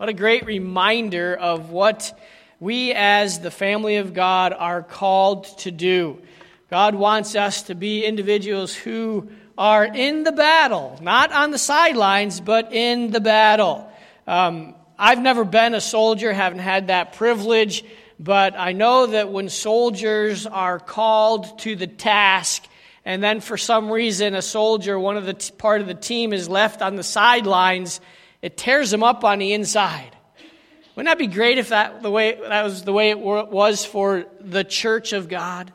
What a great reminder of what we as the family of God are called to do. God wants us to be individuals who are in the battle, not on the sidelines, but in the battle. Um, I've never been a soldier, haven't had that privilege, but I know that when soldiers are called to the task, and then for some reason a soldier, one of the t- part of the team, is left on the sidelines, it tears them up on the inside. Wouldn't that be great if that the way that was the way it was for the church of God?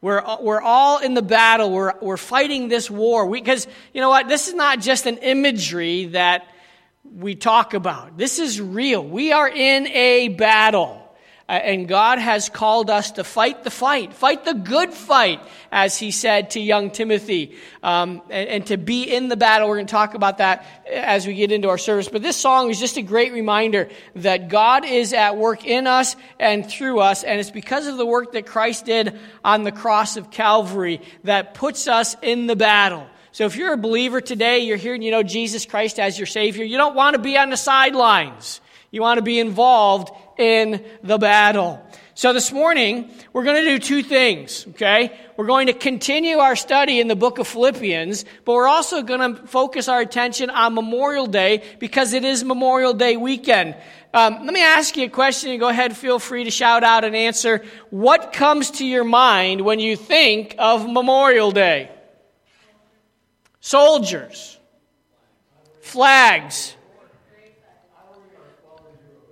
We're, we're all in the battle. We're, we're fighting this war. Because, you know what? This is not just an imagery that we talk about. This is real. We are in a battle. And God has called us to fight the fight, fight the good fight, as he said to young Timothy, um, and, and, to be in the battle. We're going to talk about that as we get into our service. But this song is just a great reminder that God is at work in us and through us, and it's because of the work that Christ did on the cross of Calvary that puts us in the battle. So if you're a believer today, you're here and you know Jesus Christ as your Savior, you don't want to be on the sidelines. You want to be involved in the battle. So this morning, we're going to do two things, okay? We're going to continue our study in the book of Philippians, but we're also going to focus our attention on Memorial Day because it is Memorial Day weekend. Um, let me ask you a question and go ahead, feel free to shout out and answer. What comes to your mind when you think of Memorial Day? Soldiers, flags,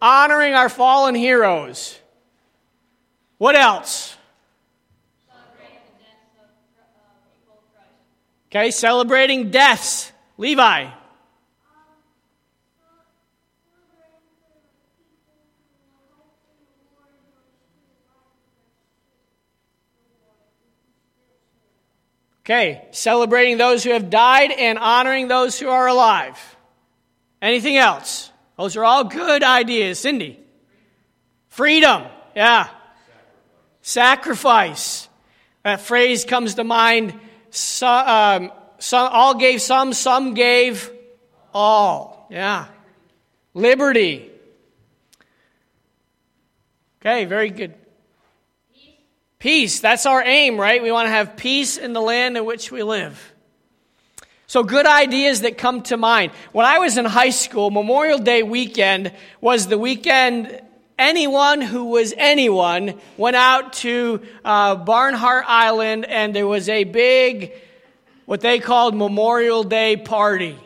honoring our fallen heroes. What else? Okay, celebrating deaths. Levi. Okay, celebrating those who have died and honoring those who are alive. Anything else? Those are all good ideas. Cindy? Freedom. Yeah. Sacrifice. That phrase comes to mind. So, um, all gave some, some gave all. Yeah. Liberty. Okay, very good. Peace. That's our aim, right? We want to have peace in the land in which we live. So, good ideas that come to mind. When I was in high school, Memorial Day weekend was the weekend anyone who was anyone went out to uh, Barnhart Island and there was a big, what they called Memorial Day party.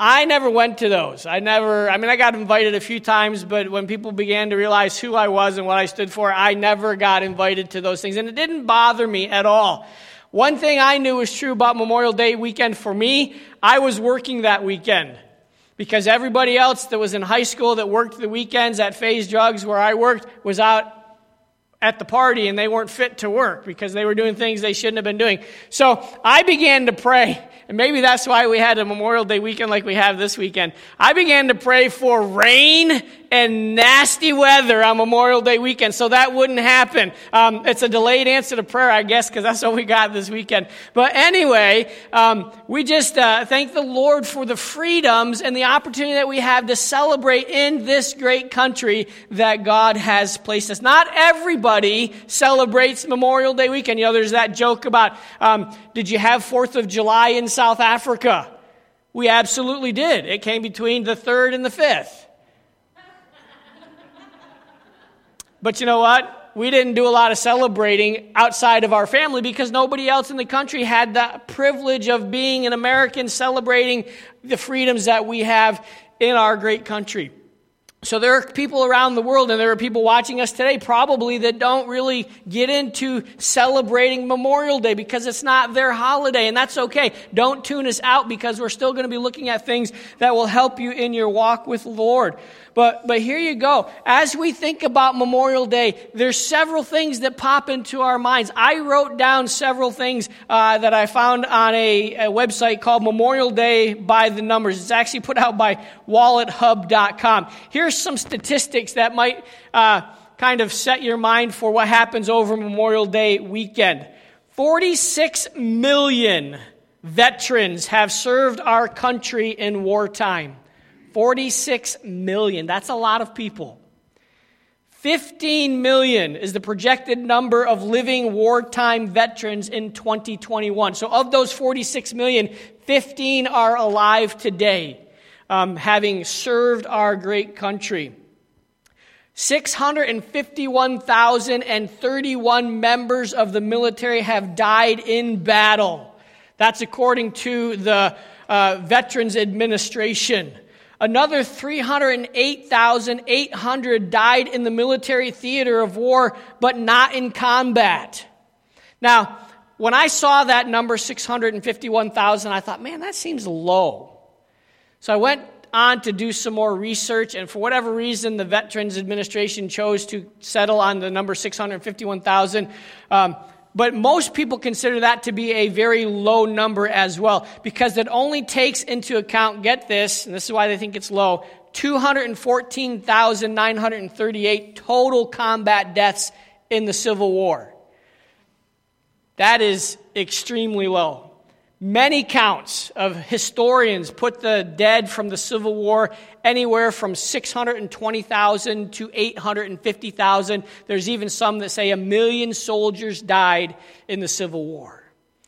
I never went to those. I never, I mean, I got invited a few times, but when people began to realize who I was and what I stood for, I never got invited to those things. And it didn't bother me at all. One thing I knew was true about Memorial Day weekend for me, I was working that weekend. Because everybody else that was in high school that worked the weekends at Fay's Drugs where I worked was out at the party and they weren't fit to work because they were doing things they shouldn't have been doing. So I began to pray and maybe that's why we had a Memorial Day weekend like we have this weekend. I began to pray for rain and nasty weather on Memorial Day weekend, so that wouldn't happen. Um, it's a delayed answer to prayer, I guess, because that's what we got this weekend. But anyway, um, we just uh, thank the Lord for the freedoms and the opportunity that we have to celebrate in this great country that God has placed us. Not everybody celebrates Memorial Day weekend. You know, there's that joke about, um, did you have Fourth of July in South Africa? We absolutely did. It came between the 3rd and the 5th. But you know what? We didn't do a lot of celebrating outside of our family because nobody else in the country had the privilege of being an American celebrating the freedoms that we have in our great country. So there are people around the world, and there are people watching us today probably that don't really get into celebrating Memorial Day because it's not their holiday, and that's okay. Don't tune us out because we're still going to be looking at things that will help you in your walk with the Lord. But, but here you go. As we think about Memorial Day, there's several things that pop into our minds. I wrote down several things uh, that I found on a, a, website called Memorial Day by the Numbers. It's actually put out by wallethub.com. Here's some statistics that might uh, kind of set your mind for what happens over Memorial Day weekend. 46 million veterans have served our country in wartime. 46 million. That's a lot of people. 15 million is the projected number of living wartime veterans in 2021. So, of those 46 million, 15 are alive today, um, having served our great country. 651,031 members of the military have died in battle. That's according to the uh, Veterans Administration. Another 308,800 died in the military theater of war, but not in combat. Now, when I saw that number, 651,000, I thought, man, that seems low. So I went on to do some more research, and for whatever reason, the Veterans Administration chose to settle on the number 651,000. Um, but most people consider that to be a very low number as well because it only takes into account, get this, and this is why they think it's low, 214,938 total combat deaths in the Civil War. That is extremely low. Many counts of historians put the dead from the Civil War anywhere from 620,000 to 850,000. There's even some that say a million soldiers died in the Civil War.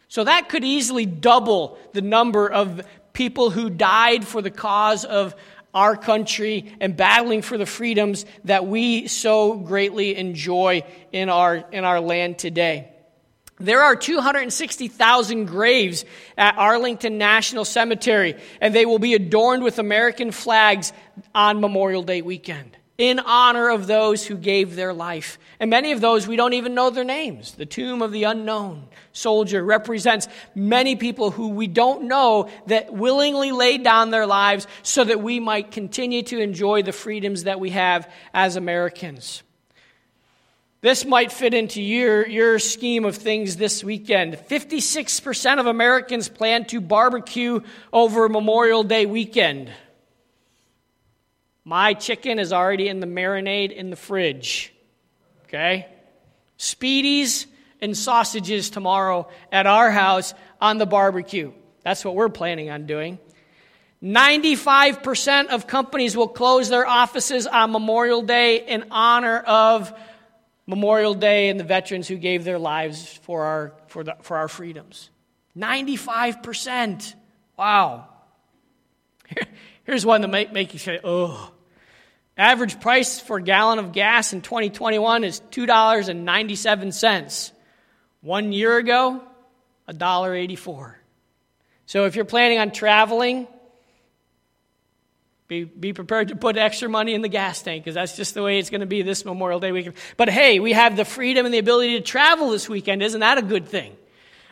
So that could easily double the number of people who died for the cause of our country and battling for the freedoms that we so greatly enjoy in our, in our land today. There are 260,000 graves at Arlington National Cemetery, and they will be adorned with American flags on Memorial Day weekend in honor of those who gave their life. And many of those we don't even know their names. The tomb of the unknown soldier represents many people who we don't know that willingly laid down their lives so that we might continue to enjoy the freedoms that we have as Americans. This might fit into your, your scheme of things this weekend. 56% of Americans plan to barbecue over Memorial Day weekend. My chicken is already in the marinade in the fridge. Okay? Spiedies and sausages tomorrow at our house on the barbecue. That's what we're planning on doing. 95% of companies will close their offices on Memorial Day in honor of Memorial Day and the veterans who gave their lives for our, for, the, for our freedoms. 95%. Wow. Here's one that make, make you say, oh. Average price for a gallon of gas in 2021 is $2.97. One year ago, $1.84. So if you're planning on traveling, be, be prepared to put extra money in the gas tank because that's just the way it's going to be this Memorial Day weekend. But hey, we have the freedom and the ability to travel this weekend. Isn't that a good thing?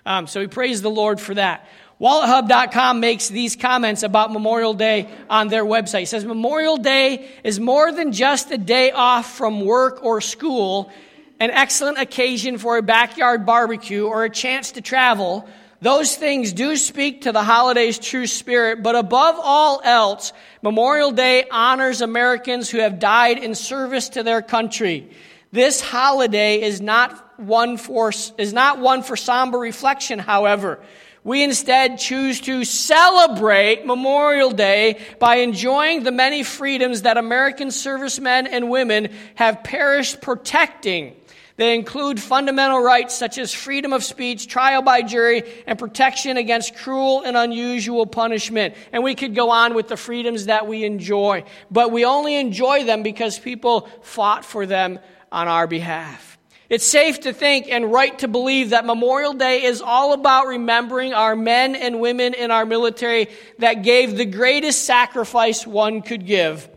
Um, so we praise the Lord for that. WalletHub.com makes these comments about Memorial Day on their website. It says Memorial Day is more than just a day off from work or school, an excellent occasion for a backyard barbecue or a chance to travel. Those things do speak to the holiday's true spirit, but above all else, Memorial Day honors Americans who have died in service to their country. This holiday is not one for, is not one for somber reflection, however. We instead choose to celebrate Memorial Day by enjoying the many freedoms that American servicemen and women have perished protecting they include fundamental rights such as freedom of speech, trial by jury, and protection against cruel and unusual punishment. And we could go on with the freedoms that we enjoy. But we only enjoy them because people fought for them on our behalf. It's safe to think and right to believe that Memorial Day is all about remembering our men and women in our military that gave the greatest sacrifice one could give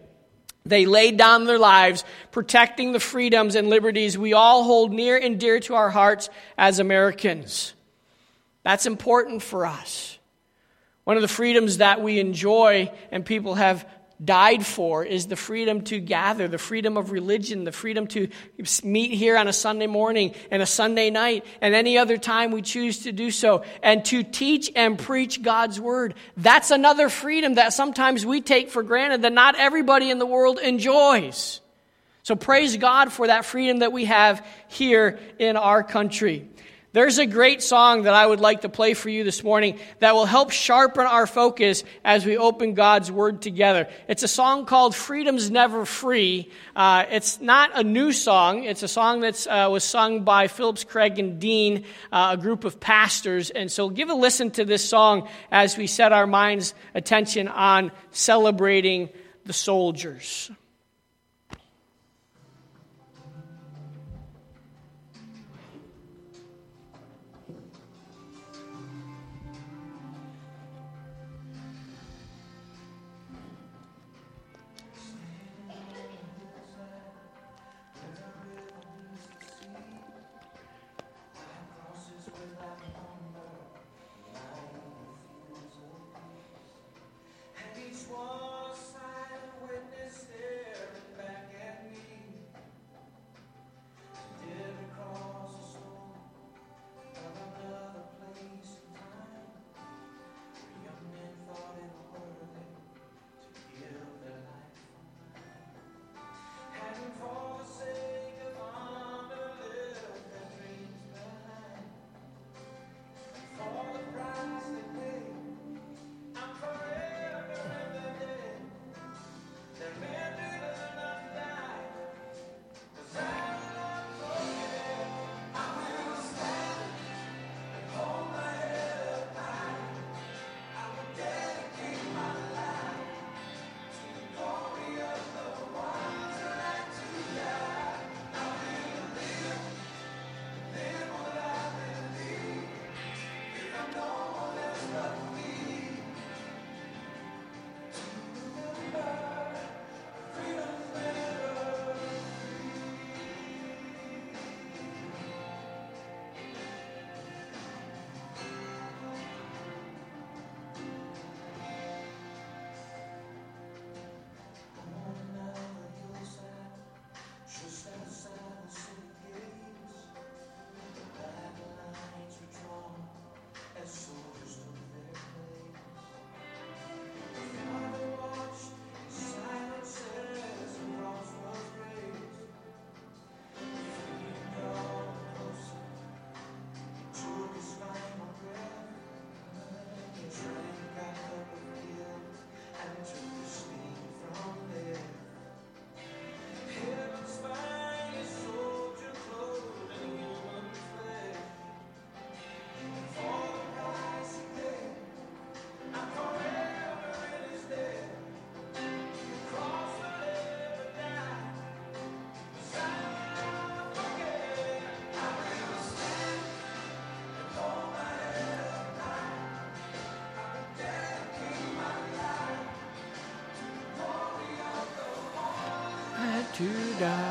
they laid down their lives protecting the freedoms and liberties we all hold near and dear to our hearts as Americans. That's important for us. One of the freedoms that we enjoy and people have died for is the freedom to gather, the freedom of religion, the freedom to meet here on a Sunday morning and a Sunday night and any other time we choose to do so, and to teach and preach God's word. That's another freedom that sometimes we take for granted that not everybody in the world enjoys. So praise God for that freedom that we have here in our country. There's a great song that I would like to play for you this morning that will help sharpen our focus as we open God's Word together. It's a song called Freedom's Never Free. Uh, it's not a new song. It's a song that uh, was sung by Phillips, Craig, and Dean, uh, a group of pastors. And so give a listen to this song as we set our minds' attention on celebrating the soldiers. To die.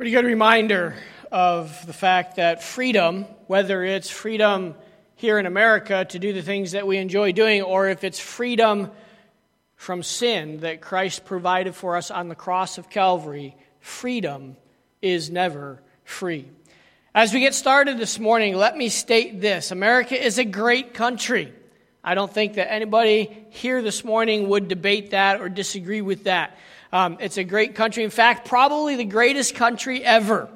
Pretty good reminder of the fact that freedom, whether it's freedom here in America to do the things that we enjoy doing, or if it's freedom from sin that Christ provided for us on the cross of Calvary, freedom is never free. As we get started this morning, let me state this America is a great country. I don't think that anybody here this morning would debate that or disagree with that. Um, it's a great country. In fact, probably the greatest country ever.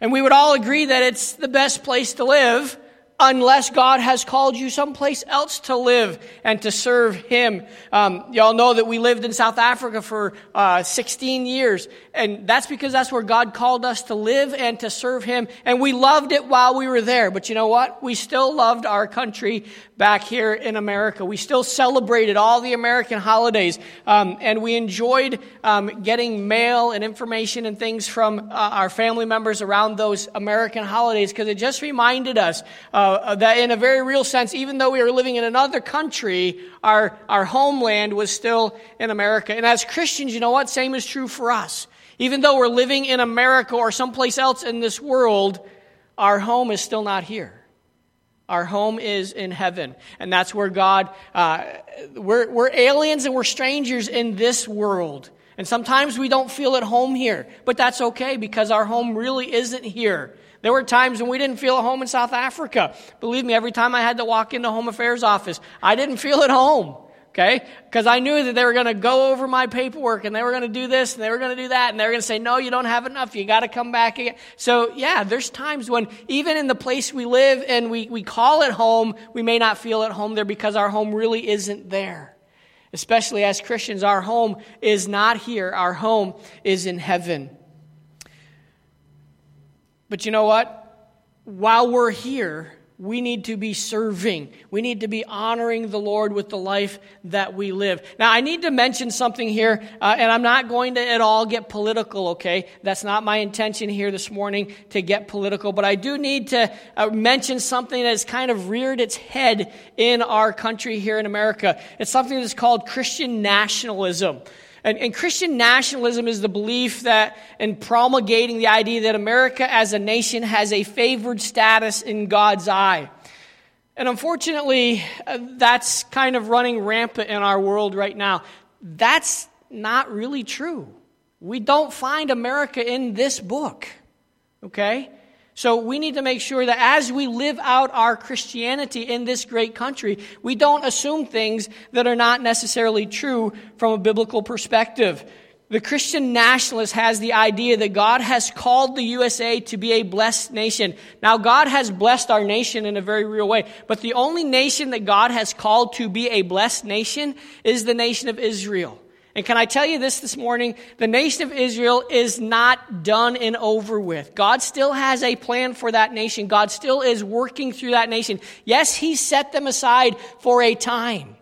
And we would all agree that it's the best place to live unless God has called you someplace else to live and to serve Him. Um, y'all know that we lived in South Africa for uh, 16 years, and that's because that's where God called us to live and to serve Him, and we loved it while we were there. But you know what? We still loved our country back here in America. We still celebrated all the American holidays, um, and we enjoyed um, getting mail and information and things from uh, our family members around those American holidays because it just reminded us. Uh, that in a very real sense, even though we were living in another country, our, our homeland was still in America. And as Christians, you know what? Same is true for us. Even though we're living in America or someplace else in this world, our home is still not here. Our home is in heaven. And that's where God, uh, we're, we're aliens and we're strangers in this world. And sometimes we don't feel at home here, but that's okay because our home really isn't here. There were times when we didn't feel at home in South Africa. Believe me, every time I had to walk into Home Affairs office, I didn't feel at home. Okay? Because I knew that they were going to go over my paperwork and they were going to do this and they were going to do that and they were going to say, no, you don't have enough. You got to come back again. So, yeah, there's times when even in the place we live and we, we call it home, we may not feel at home there because our home really isn't there. Especially as Christians, our home is not here. Our home is in heaven. But you know what? While we're here, we need to be serving. We need to be honoring the Lord with the life that we live. Now, I need to mention something here, uh, and I'm not going to at all get political, okay? That's not my intention here this morning to get political, but I do need to uh, mention something that has kind of reared its head in our country here in America. It's something that's called Christian nationalism. And, and, Christian nationalism is the belief that, in promulgating the idea that America as a nation has a favored status in God's eye. And unfortunately, uh, that's kind of running rampant in our world right now. That's not really true. We don't find America in this book. Okay? So we need to make sure that as we live out our Christianity in this great country, we don't assume things that are not necessarily true from a biblical perspective. The Christian nationalist has the idea that God has called the USA to be a blessed nation. Now, God has blessed our nation in a very real way, but the only nation that God has called to be a blessed nation is the nation of Israel. And can I tell you this this morning? The nation of Israel is not done and over with. God still has a plan for that nation. God still is working through that nation. Yes, He set them aside for a time.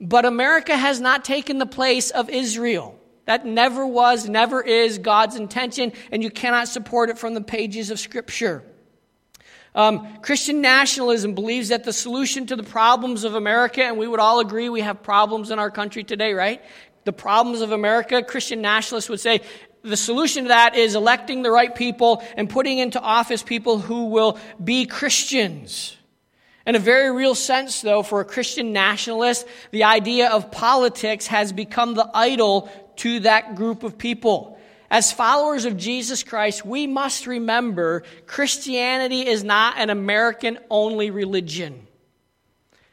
But America has not taken the place of Israel. That never was, never is God's intention, and you cannot support it from the pages of Scripture. Um, Christian nationalism believes that the solution to the problems of America, and we would all agree we have problems in our country today, right? The problems of America, Christian nationalists would say the solution to that is electing the right people and putting into office people who will be Christians. In a very real sense, though, for a Christian nationalist, the idea of politics has become the idol to that group of people. As followers of Jesus Christ, we must remember Christianity is not an American only religion.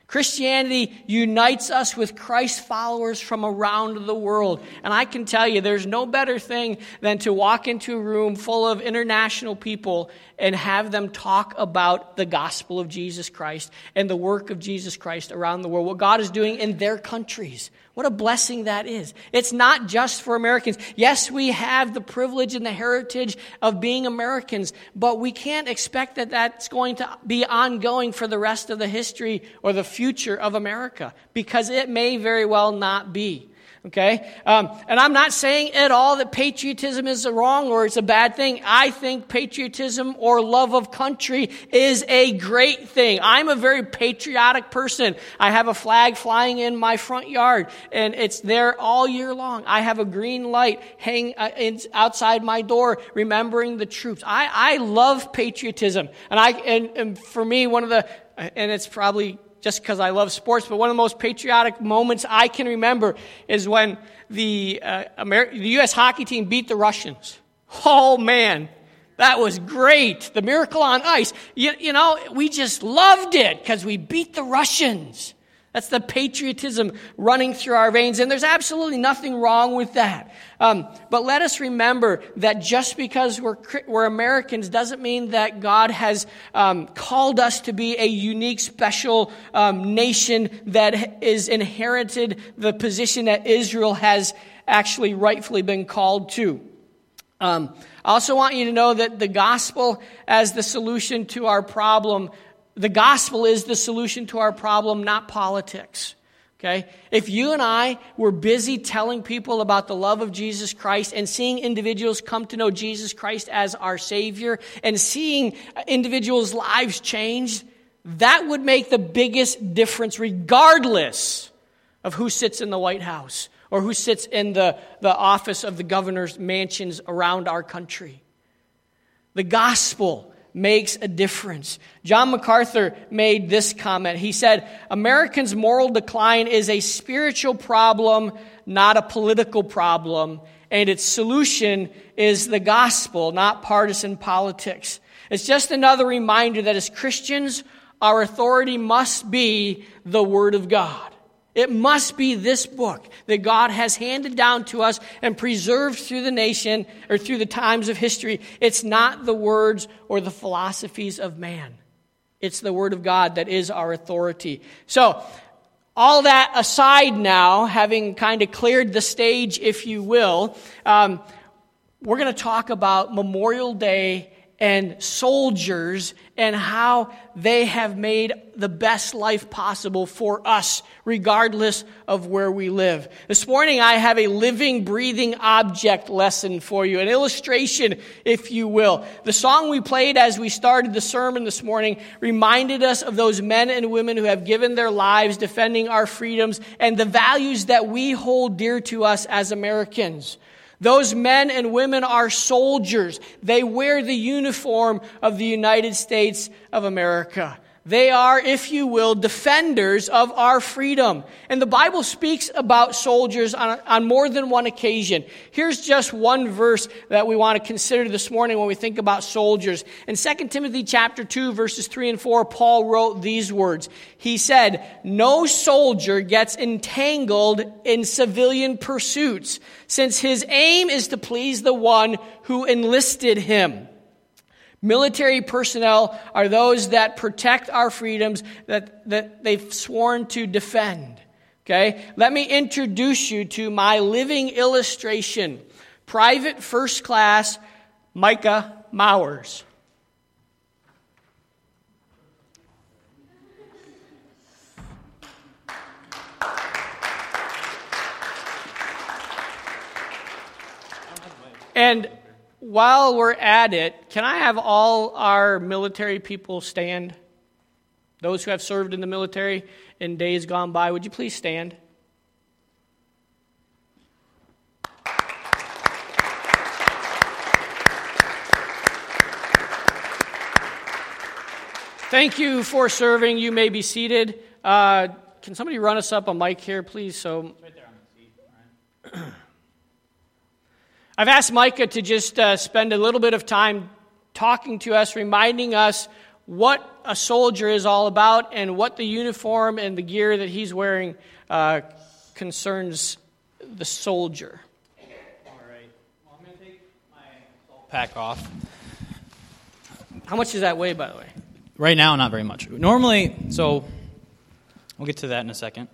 Christianity unites us with Christ followers from around the world. And I can tell you, there's no better thing than to walk into a room full of international people and have them talk about the gospel of Jesus Christ and the work of Jesus Christ around the world, what God is doing in their countries. What a blessing that is. It's not just for Americans. Yes, we have the privilege and the heritage of being Americans, but we can't expect that that's going to be ongoing for the rest of the history or the future of America because it may very well not be. Okay? Um, and I'm not saying at all that patriotism is wrong or it's a bad thing. I think patriotism or love of country is a great thing. I'm a very patriotic person. I have a flag flying in my front yard and it's there all year long. I have a green light hang uh, outside my door remembering the troops. I, I love patriotism. And I, and, and for me, one of the, and it's probably just because I love sports, but one of the most patriotic moments I can remember is when the, uh, Amer- the U.S. hockey team beat the Russians. Oh, man. That was great. The miracle on ice. You, you know, we just loved it because we beat the Russians. That's the patriotism running through our veins, and there's absolutely nothing wrong with that. Um, but let us remember that just because we're, we're Americans doesn't mean that God has um, called us to be a unique, special um, nation that is inherited the position that Israel has actually rightfully been called to. Um, I also want you to know that the gospel as the solution to our problem the gospel is the solution to our problem, not politics. Okay? If you and I were busy telling people about the love of Jesus Christ and seeing individuals come to know Jesus Christ as our Savior and seeing individuals' lives changed, that would make the biggest difference, regardless of who sits in the White House or who sits in the, the office of the governor's mansions around our country. The gospel makes a difference. John MacArthur made this comment. He said, Americans' moral decline is a spiritual problem, not a political problem, and its solution is the gospel, not partisan politics. It's just another reminder that as Christians, our authority must be the Word of God. It must be this book that God has handed down to us and preserved through the nation or through the times of history. It's not the words or the philosophies of man. It's the Word of God that is our authority. So, all that aside now, having kind of cleared the stage, if you will, um, we're going to talk about Memorial Day and soldiers and how they have made the best life possible for us, regardless of where we live. This morning, I have a living, breathing object lesson for you, an illustration, if you will. The song we played as we started the sermon this morning reminded us of those men and women who have given their lives defending our freedoms and the values that we hold dear to us as Americans. Those men and women are soldiers. They wear the uniform of the United States of America. They are, if you will, defenders of our freedom. And the Bible speaks about soldiers on, on, more than one occasion. Here's just one verse that we want to consider this morning when we think about soldiers. In 2 Timothy chapter 2, verses 3 and 4, Paul wrote these words. He said, No soldier gets entangled in civilian pursuits, since his aim is to please the one who enlisted him. Military personnel are those that protect our freedoms that, that they've sworn to defend. Okay? Let me introduce you to my living illustration. Private First Class Micah Mowers. And while we're at it, can I have all our military people stand? Those who have served in the military in days gone by, would you please stand? Thank you for serving. You may be seated. Uh, can somebody run us up a mic here, please? So. Right there on the seat. I've asked Micah to just uh, spend a little bit of time talking to us, reminding us what a soldier is all about and what the uniform and the gear that he's wearing uh, concerns the soldier. All right. Well, I'm going to take my pack off. How much does that weigh, by the way? Right now, not very much. Normally, so we'll get to that in a second.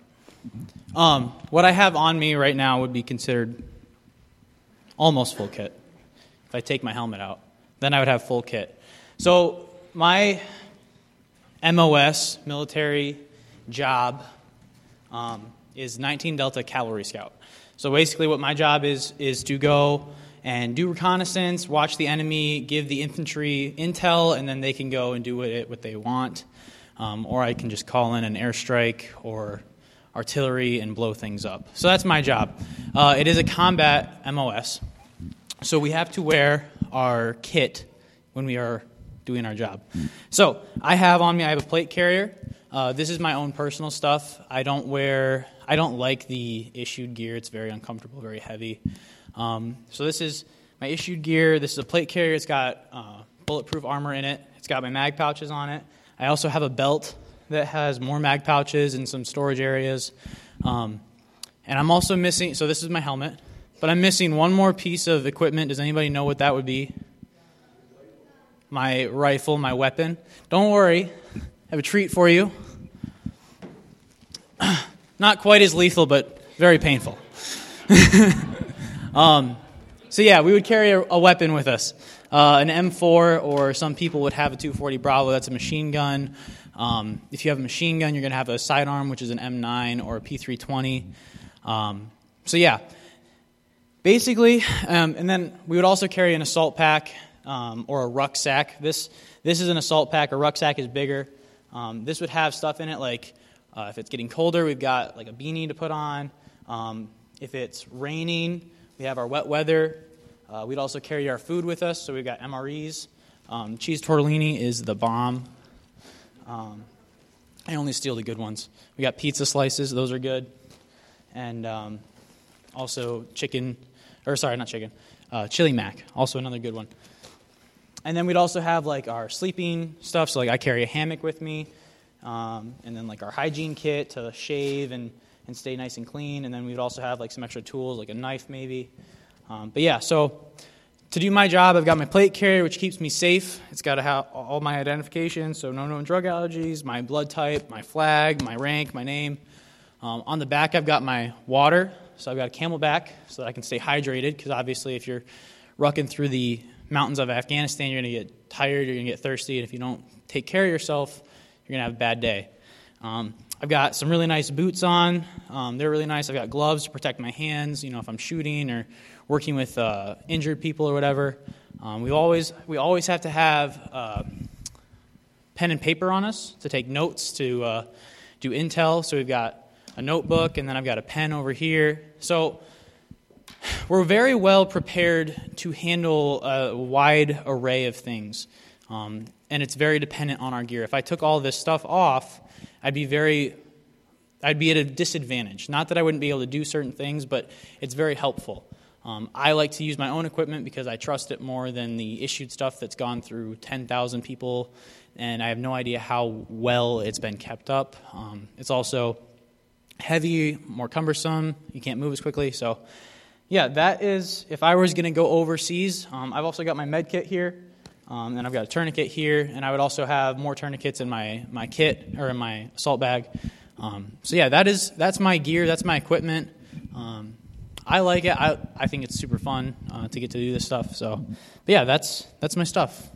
Um, what I have on me right now would be considered almost full kit. If I take my helmet out, then I would have full kit. So my MOS military job um, is 19 Delta Cavalry Scout. So basically, what my job is is to go and do reconnaissance, watch the enemy, give the infantry intel, and then they can go and do what, what they want. Um, or I can just call in an airstrike or artillery and blow things up. So that's my job. Uh, it is a combat MOS, so we have to wear our kit when we are doing our job. So I have on me, I have a plate carrier. Uh, this is my own personal stuff. I don't wear, I don't like the issued gear. It's very uncomfortable, very heavy. Um, so this is my issued gear. This is a plate carrier. It's got uh, bulletproof armor in it. It's got my mag pouches on it. I also have a belt that has more mag pouches and some storage areas. Um, and I'm also missing, so this is my helmet, but I'm missing one more piece of equipment. Does anybody know what that would be? My rifle, my weapon. Don't worry, I have a treat for you. Not quite as lethal, but very painful. um, so, yeah, we would carry a, a weapon with us uh, an M4, or some people would have a 240 Bravo, that's a machine gun. Um, if you have a machine gun, you're going to have a sidearm, which is an M9 or a P320. Um, so, yeah, basically, um, and then we would also carry an assault pack um, or a rucksack. This, this is an assault pack, a rucksack is bigger. Um, this would have stuff in it like uh, if it's getting colder, we've got like a beanie to put on. Um, if it's raining, we have our wet weather. Uh, we'd also carry our food with us, so we've got MREs. Cheese tortellini is the bomb. Um, I only steal the good ones. We got pizza slices; those are good, and um, also chicken, or sorry, not chicken, uh, chili mac, also another good one. And then we'd also have like our sleeping stuff. So like I carry a hammock with me, um, and then like our hygiene kit to shave and and stay nice and clean. And then we'd also have like some extra tools, like a knife maybe. Um, but yeah, so to do my job, I've got my plate carrier, which keeps me safe. It's got all my identification, so no known drug allergies, my blood type, my flag, my rank, my name. Um, on the back, I've got my water, so I've got a CamelBak so that I can stay hydrated, because obviously, if you're rucking through the mountains of Afghanistan, you're going to get tired, you're going to get thirsty, and if you don't take care of yourself, you're going to have a bad day. Um, I've got some really nice boots on. Um, they're really nice. I've got gloves to protect my hands, you know, if I'm shooting or working with uh, injured people or whatever. Um, we always we always have to have uh, pen and paper on us to take notes to uh, do intel. So we've got a notebook, and then I've got a pen over here. So we're very well prepared to handle a wide array of things, um, and it's very dependent on our gear. If I took all this stuff off, I'd be very I'd be at a disadvantage. Not that I wouldn't be able to do certain things, but it's very helpful. Um, I like to use my own equipment because I trust it more than the issued stuff that's gone through 10,000 people, and I have no idea how well it's been kept up. Um, it's also heavy, more cumbersome. You can't move as quickly. So, yeah, that is if I was going to go overseas. Um, I've also got my med kit here, um, and I've got a tourniquet here, and I would also have more tourniquets in my, my kit or in my assault bag. Um, so yeah, that is that's my gear. That's my equipment. I like it. I, I think it's super fun uh, to get to do this stuff. So, but yeah, that's that's my stuff.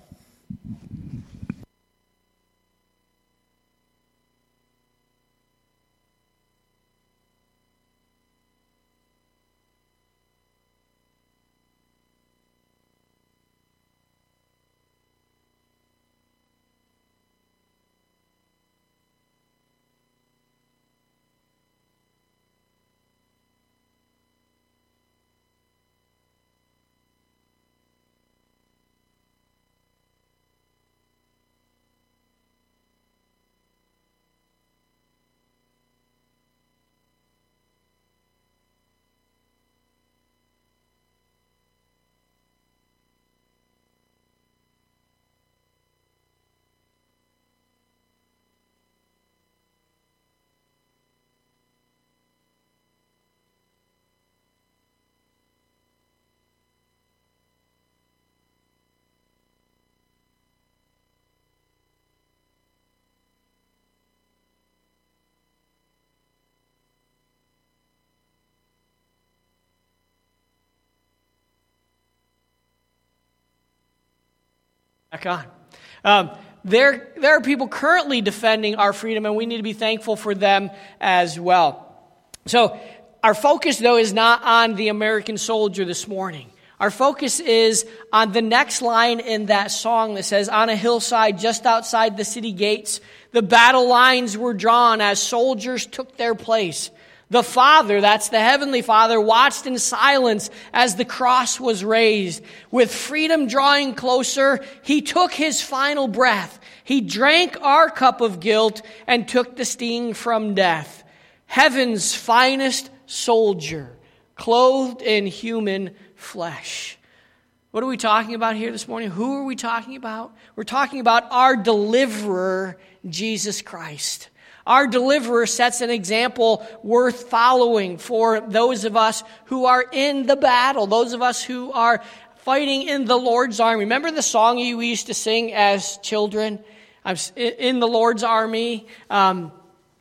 Back on. Um, there, there are people currently defending our freedom, and we need to be thankful for them as well. So, our focus, though, is not on the American soldier this morning. Our focus is on the next line in that song that says, On a hillside just outside the city gates, the battle lines were drawn as soldiers took their place. The Father, that's the Heavenly Father, watched in silence as the cross was raised. With freedom drawing closer, He took His final breath. He drank our cup of guilt and took the sting from death. Heaven's finest soldier, clothed in human flesh. What are we talking about here this morning? Who are we talking about? We're talking about our deliverer, Jesus Christ. Our deliverer sets an example worth following for those of us who are in the battle, those of us who are fighting in the Lord's army. Remember the song you used to sing as children? I'm in the Lord's army. Um,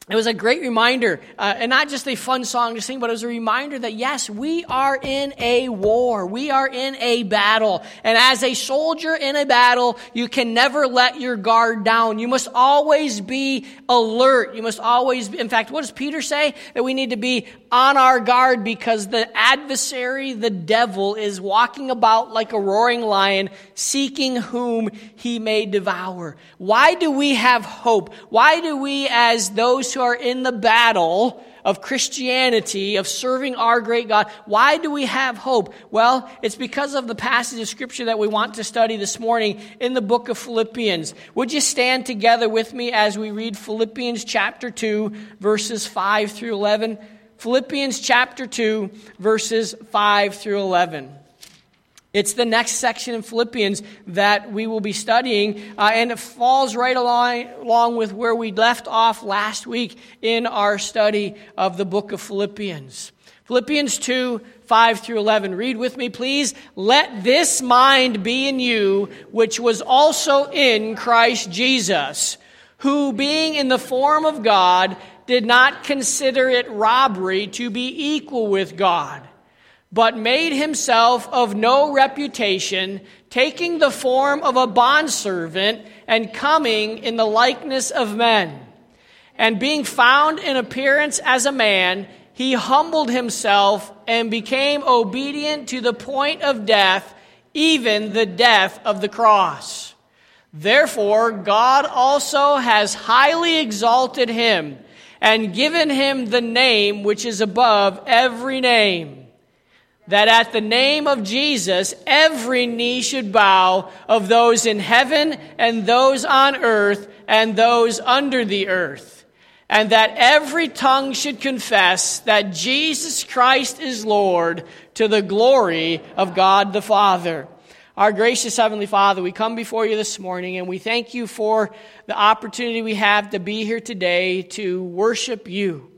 it was a great reminder, uh, and not just a fun song to sing, but it was a reminder that yes, we are in a war. We are in a battle. And as a soldier in a battle, you can never let your guard down. You must always be alert. You must always, be, in fact, what does Peter say? That we need to be on our guard because the adversary, the devil, is walking about like a roaring lion, seeking whom he may devour. Why do we have hope? Why do we, as those who are in the battle, of Christianity, of serving our great God. Why do we have hope? Well, it's because of the passage of Scripture that we want to study this morning in the book of Philippians. Would you stand together with me as we read Philippians chapter 2, verses 5 through 11? Philippians chapter 2, verses 5 through 11. It's the next section in Philippians that we will be studying, uh, and it falls right along, along with where we left off last week in our study of the book of Philippians. Philippians 2, 5 through 11. Read with me, please. Let this mind be in you, which was also in Christ Jesus, who being in the form of God, did not consider it robbery to be equal with God, but made himself of no reputation, taking the form of a bondservant and coming in the likeness of men. And being found in appearance as a man, he humbled himself and became obedient to the point of death, even the death of the cross. Therefore, God also has highly exalted him and given him the name which is above every name, that at the name of Jesus every knee should bow of those in heaven and those on earth and those under the earth, and that every tongue should confess that Jesus Christ is Lord to the glory of God the Father. Our gracious Heavenly Father, we come before you this morning and we thank you for the opportunity we have to be here today to worship you.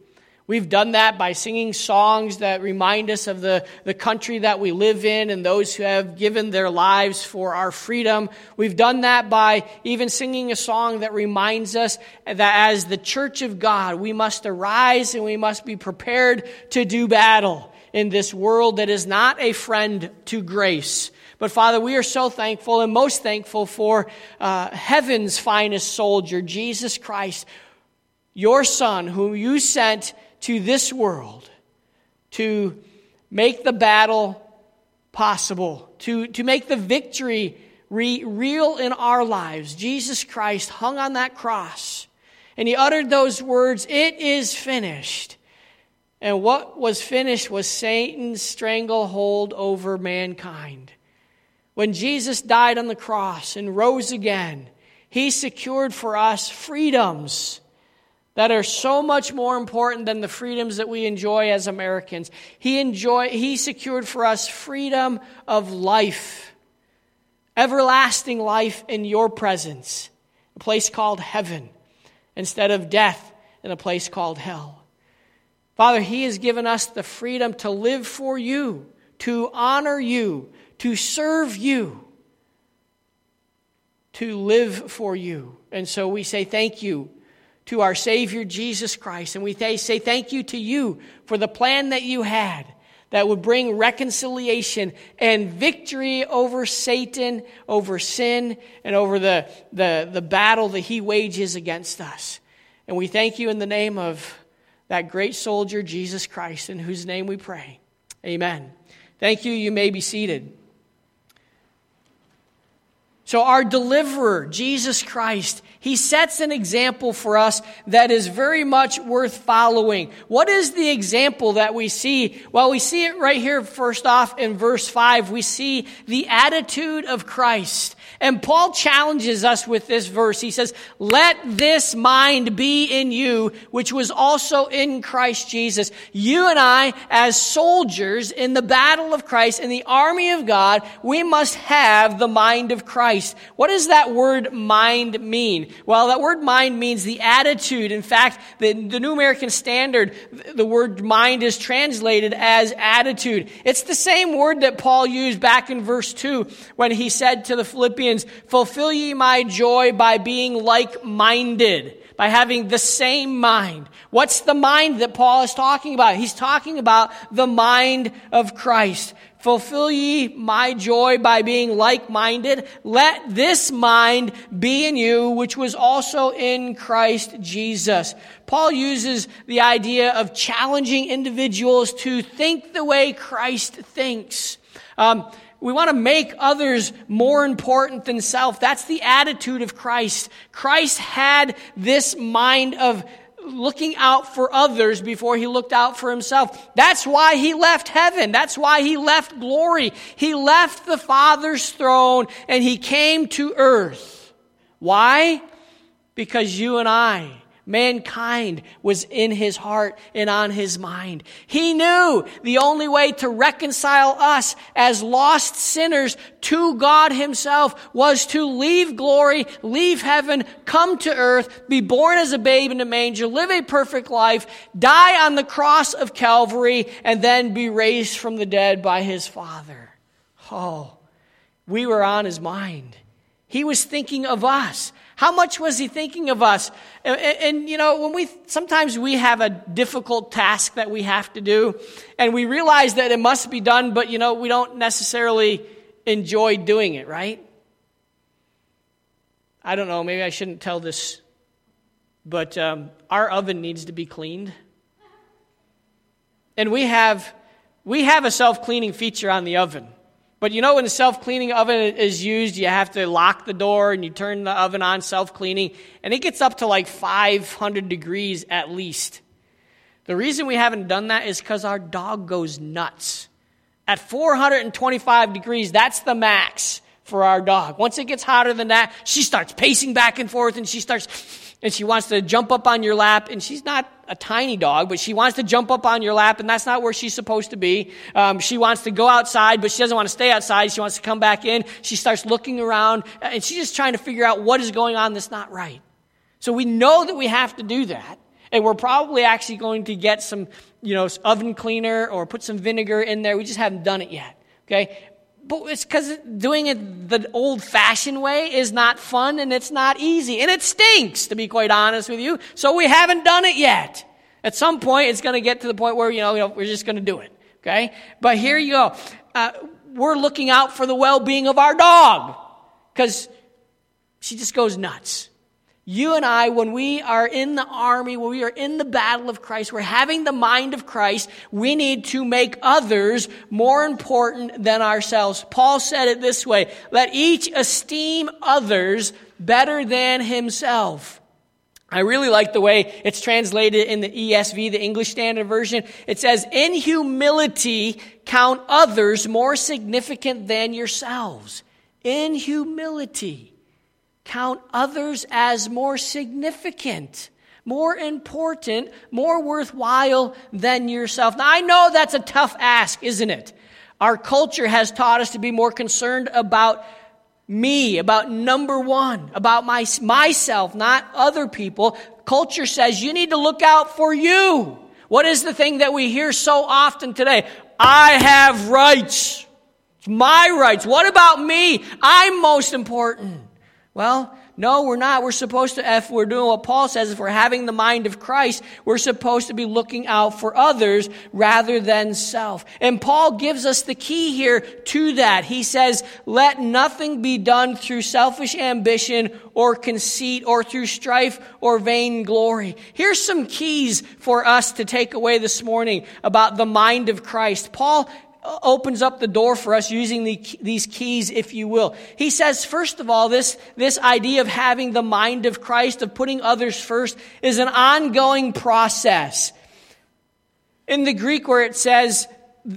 We've done that by singing songs that remind us of the, the country that we live in and those who have given their lives for our freedom. We've done that by even singing a song that reminds us that as the church of God, we must arise and we must be prepared to do battle in this world that is not a friend to grace but Father, we are so thankful and most thankful for uh, heaven's finest soldier, Jesus Christ, your Son, whom you sent to this world to make the battle possible, to, to make the victory re- real in our lives. Jesus Christ hung on that cross and he uttered those words, It is finished. And what was finished was Satan's stranglehold over mankind. When Jesus died on the cross and rose again, he secured for us freedoms that are so much more important than the freedoms that we enjoy as Americans. He enjoy he secured for us freedom of life. Everlasting life in your presence. A place called heaven instead of death in a place called hell. Father, he has given us the freedom to live for you, to honor you, to serve you, to live for you. And so we say thank you to our Savior Jesus Christ. And we say thank you to you for the plan that you had that would bring reconciliation and victory over Satan, over sin, and over the, the, the battle that he wages against us. And we thank you in the name of that great soldier, Jesus Christ, in whose name we pray. Amen. Thank you. You may be seated. So, our deliverer, Jesus Christ, he sets an example for us that is very much worth following. What is the example that we see? Well, we see it right here, first off, in verse 5. We see the attitude of Christ. And Paul challenges us with this verse. He says, Let this mind be in you, which was also in Christ Jesus. You and I, as soldiers in the battle of Christ, in the army of God, we must have the mind of Christ. What does that word mind mean? Well, that word mind means the attitude. In fact, the, the New American Standard, the word mind is translated as attitude. It's the same word that Paul used back in verse 2 when he said to the Philippians, Fulfill ye my joy by being like minded by having the same mind. What's the mind that Paul is talking about? He's talking about the mind of Christ. Fulfill ye my joy by being like-minded. Let this mind be in you, which was also in Christ Jesus. Paul uses the idea of challenging individuals to think the way Christ thinks. Um, we want to make others more important than self. That's the attitude of Christ. Christ had this mind of looking out for others before he looked out for himself. That's why he left heaven. That's why he left glory. He left the Father's throne and he came to earth. Why? Because you and I mankind was in his heart and on his mind. He knew the only way to reconcile us as lost sinners to God himself was to leave glory, leave heaven, come to earth, be born as a babe in a manger, live a perfect life, die on the cross of Calvary, and then be raised from the dead by his Father. Oh, we were on his mind. He was thinking of us. How much was he thinking of us? And, and, you know, when we, sometimes we have a difficult task that we have to do, and we realize that it must be done, but, you know, we don't necessarily enjoy doing it, right? I don't know, maybe I shouldn't tell this, but um, our oven needs to be cleaned. And we have, we have a self cleaning feature on the oven. But you know, when the self cleaning oven is used, you have to lock the door and you turn the oven on self cleaning, and it gets up to like 500 degrees at least. The reason we haven't done that is because our dog goes nuts. At 425 degrees, that's the max for our dog. Once it gets hotter than that, she starts pacing back and forth and she starts and she wants to jump up on your lap, and she's not a tiny dog, but she wants to jump up on your lap, and that's not where she's supposed to be. Um, she wants to go outside, but she doesn't want to stay outside. She wants to come back in. She starts looking around, and she's just trying to figure out what is going on that's not right. So we know that we have to do that, and we're probably actually going to get some, you know, oven cleaner or put some vinegar in there. We just haven't done it yet. Okay? But it's because doing it the old fashioned way is not fun and it's not easy. And it stinks, to be quite honest with you. So we haven't done it yet. At some point, it's going to get to the point where, you know, you know we're just going to do it. Okay? But here you go. Uh, we're looking out for the well being of our dog because she just goes nuts. You and I, when we are in the army, when we are in the battle of Christ, we're having the mind of Christ, we need to make others more important than ourselves. Paul said it this way let each esteem others better than himself. I really like the way it's translated in the ESV, the English Standard Version. It says, in humility, count others more significant than yourselves. In humility. Count others as more significant, more important, more worthwhile than yourself. Now, I know that's a tough ask, isn't it? Our culture has taught us to be more concerned about me, about number one, about my, myself, not other people. Culture says you need to look out for you. What is the thing that we hear so often today? I have rights. It's my rights. What about me? I'm most important. Well, no, we're not. We're supposed to, if we're doing what Paul says, if we're having the mind of Christ, we're supposed to be looking out for others rather than self. And Paul gives us the key here to that. He says, let nothing be done through selfish ambition or conceit or through strife or vain glory. Here's some keys for us to take away this morning about the mind of Christ. Paul opens up the door for us using the, these keys, if you will. He says, first of all, this, this idea of having the mind of Christ, of putting others first, is an ongoing process. In the Greek, where it says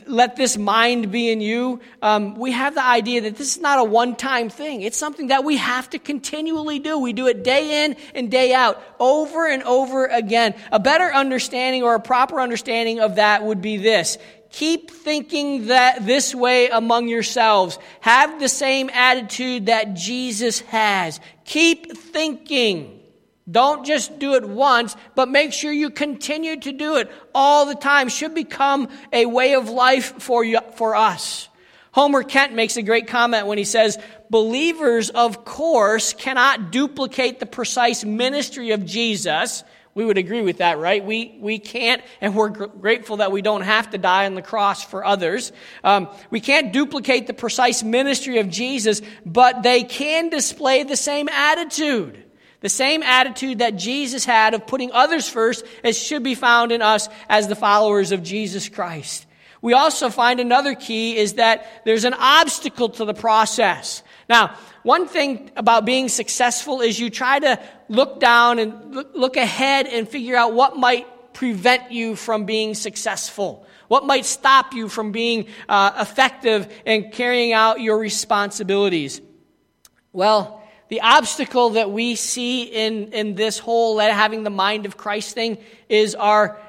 let this mind be in you, um, we have the idea that this is not a one time thing. It's something that we have to continually do. We do it day in and day out, over and over again. A better understanding or a proper understanding of that would be this. Keep thinking that this way among yourselves. Have the same attitude that Jesus has. Keep thinking. Don't just do it once, but make sure you continue to do it all the time. Should become a way of life for you, for us. Homer Kent makes a great comment when he says, believers, of course, cannot duplicate the precise ministry of Jesus. We would agree with that, right? We, we can't, and we're gr- grateful that we don't have to die on the cross for others. Um, we can't duplicate the precise ministry of Jesus, but they can display the same attitude. The same attitude that Jesus had of putting others first as should be found in us as the followers of Jesus Christ. We also find another key is that there's an obstacle to the process. Now, one thing about being successful is you try to look down and look ahead and figure out what might prevent you from being successful. What might stop you from being uh, effective and carrying out your responsibilities? Well, the obstacle that we see in, in this whole having the mind of Christ thing is, our,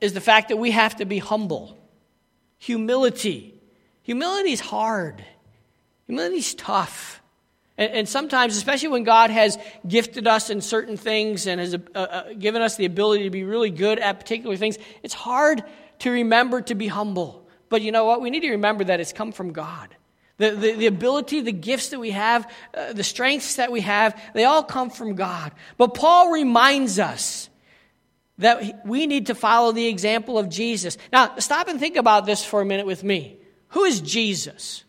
is the fact that we have to be humble. Humility. Humility is hard. Humility is tough. And, and, sometimes, especially when God has gifted us in certain things and has uh, uh, given us the ability to be really good at particular things, it's hard to remember to be humble. But you know what? We need to remember that it's come from God. The, the, the, ability, the gifts that we have, uh, the strengths that we have, they all come from God. But Paul reminds us that we need to follow the example of Jesus. Now, stop and think about this for a minute with me. Who is Jesus?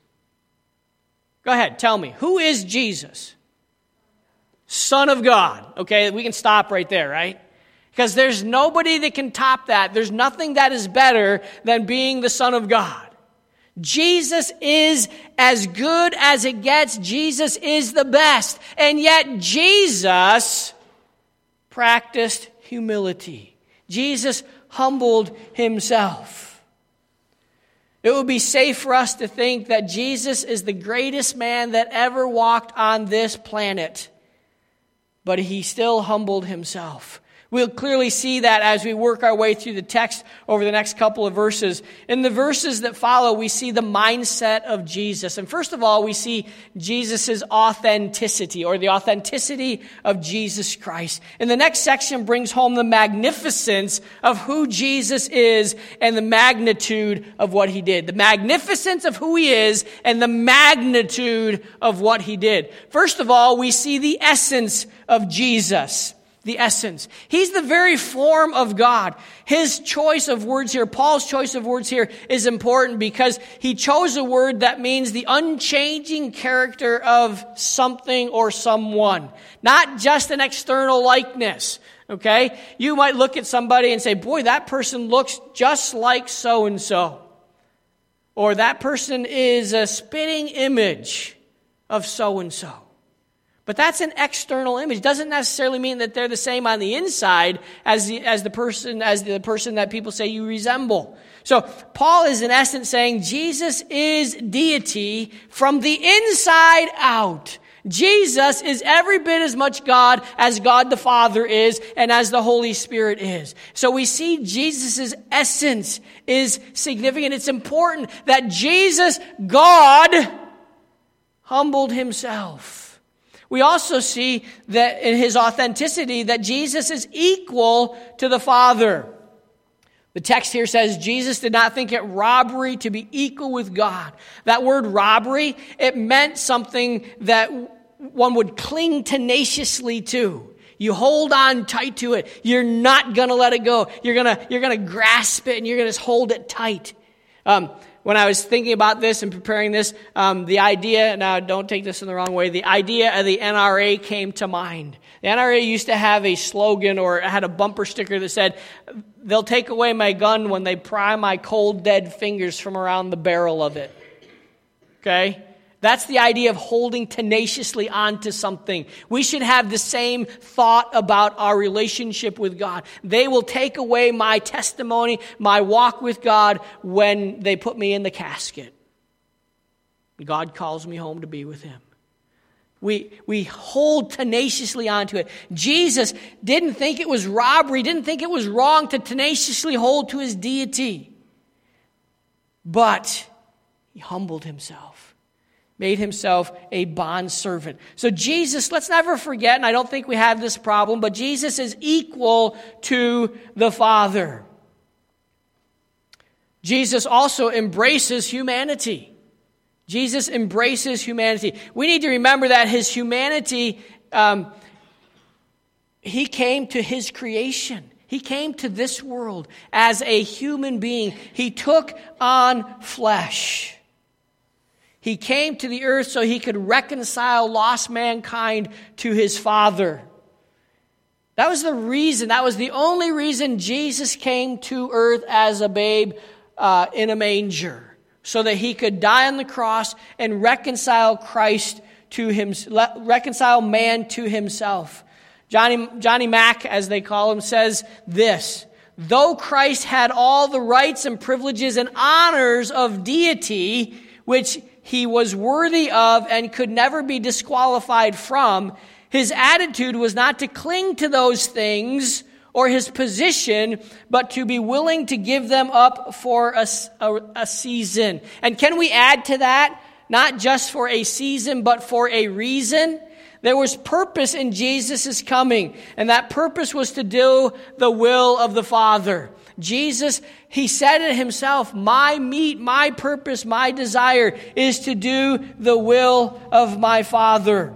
Go ahead, tell me. Who is Jesus? Son of God. Okay, we can stop right there, right? Because there's nobody that can top that. There's nothing that is better than being the Son of God. Jesus is as good as it gets. Jesus is the best. And yet, Jesus practiced humility. Jesus humbled himself. It would be safe for us to think that Jesus is the greatest man that ever walked on this planet, but he still humbled himself. We'll clearly see that as we work our way through the text over the next couple of verses. In the verses that follow, we see the mindset of Jesus. And first of all, we see Jesus' authenticity or the authenticity of Jesus Christ. And the next section brings home the magnificence of who Jesus is and the magnitude of what he did. The magnificence of who he is and the magnitude of what he did. First of all, we see the essence of Jesus the essence. He's the very form of God. His choice of words here, Paul's choice of words here is important because he chose a word that means the unchanging character of something or someone, not just an external likeness. Okay? You might look at somebody and say, boy, that person looks just like so and so. Or that person is a spitting image of so and so. But that's an external image. Doesn't necessarily mean that they're the same on the inside as the, as the person, as the person that people say you resemble. So Paul is in essence saying Jesus is deity from the inside out. Jesus is every bit as much God as God the Father is and as the Holy Spirit is. So we see Jesus' essence is significant. It's important that Jesus, God, humbled himself. We also see that in his authenticity that Jesus is equal to the Father. The text here says Jesus did not think it robbery to be equal with God. That word robbery, it meant something that one would cling tenaciously to. You hold on tight to it. You're not going to let it go. You're going to you're going to grasp it and you're going to hold it tight. Um, when I was thinking about this and preparing this, um, the idea, now don't take this in the wrong way, the idea of the NRA came to mind. The NRA used to have a slogan or had a bumper sticker that said, They'll take away my gun when they pry my cold, dead fingers from around the barrel of it. Okay? That's the idea of holding tenaciously onto something. We should have the same thought about our relationship with God. They will take away my testimony, my walk with God when they put me in the casket. God calls me home to be with Him. We, we hold tenaciously onto it. Jesus didn't think it was robbery, didn't think it was wrong to tenaciously hold to his deity. But he humbled himself, made himself a bond servant. So Jesus, let's never forget, and I don't think we have this problem, but Jesus is equal to the Father. Jesus also embraces humanity. Jesus embraces humanity. We need to remember that his humanity, um, he came to his creation. He came to this world as a human being. He took on flesh. He came to the earth so he could reconcile lost mankind to his Father. That was the reason, that was the only reason Jesus came to earth as a babe uh, in a manger so that he could die on the cross and reconcile Christ to him, reconcile man to himself. Johnny, Johnny Mack, as they call him, says this Though Christ had all the rights and privileges and honors of deity, which he was worthy of and could never be disqualified from, his attitude was not to cling to those things or his position, but to be willing to give them up for a, a, a season. And can we add to that? Not just for a season, but for a reason. There was purpose in Jesus' coming, and that purpose was to do the will of the Father. Jesus, he said it himself, my meat, my purpose, my desire is to do the will of my Father.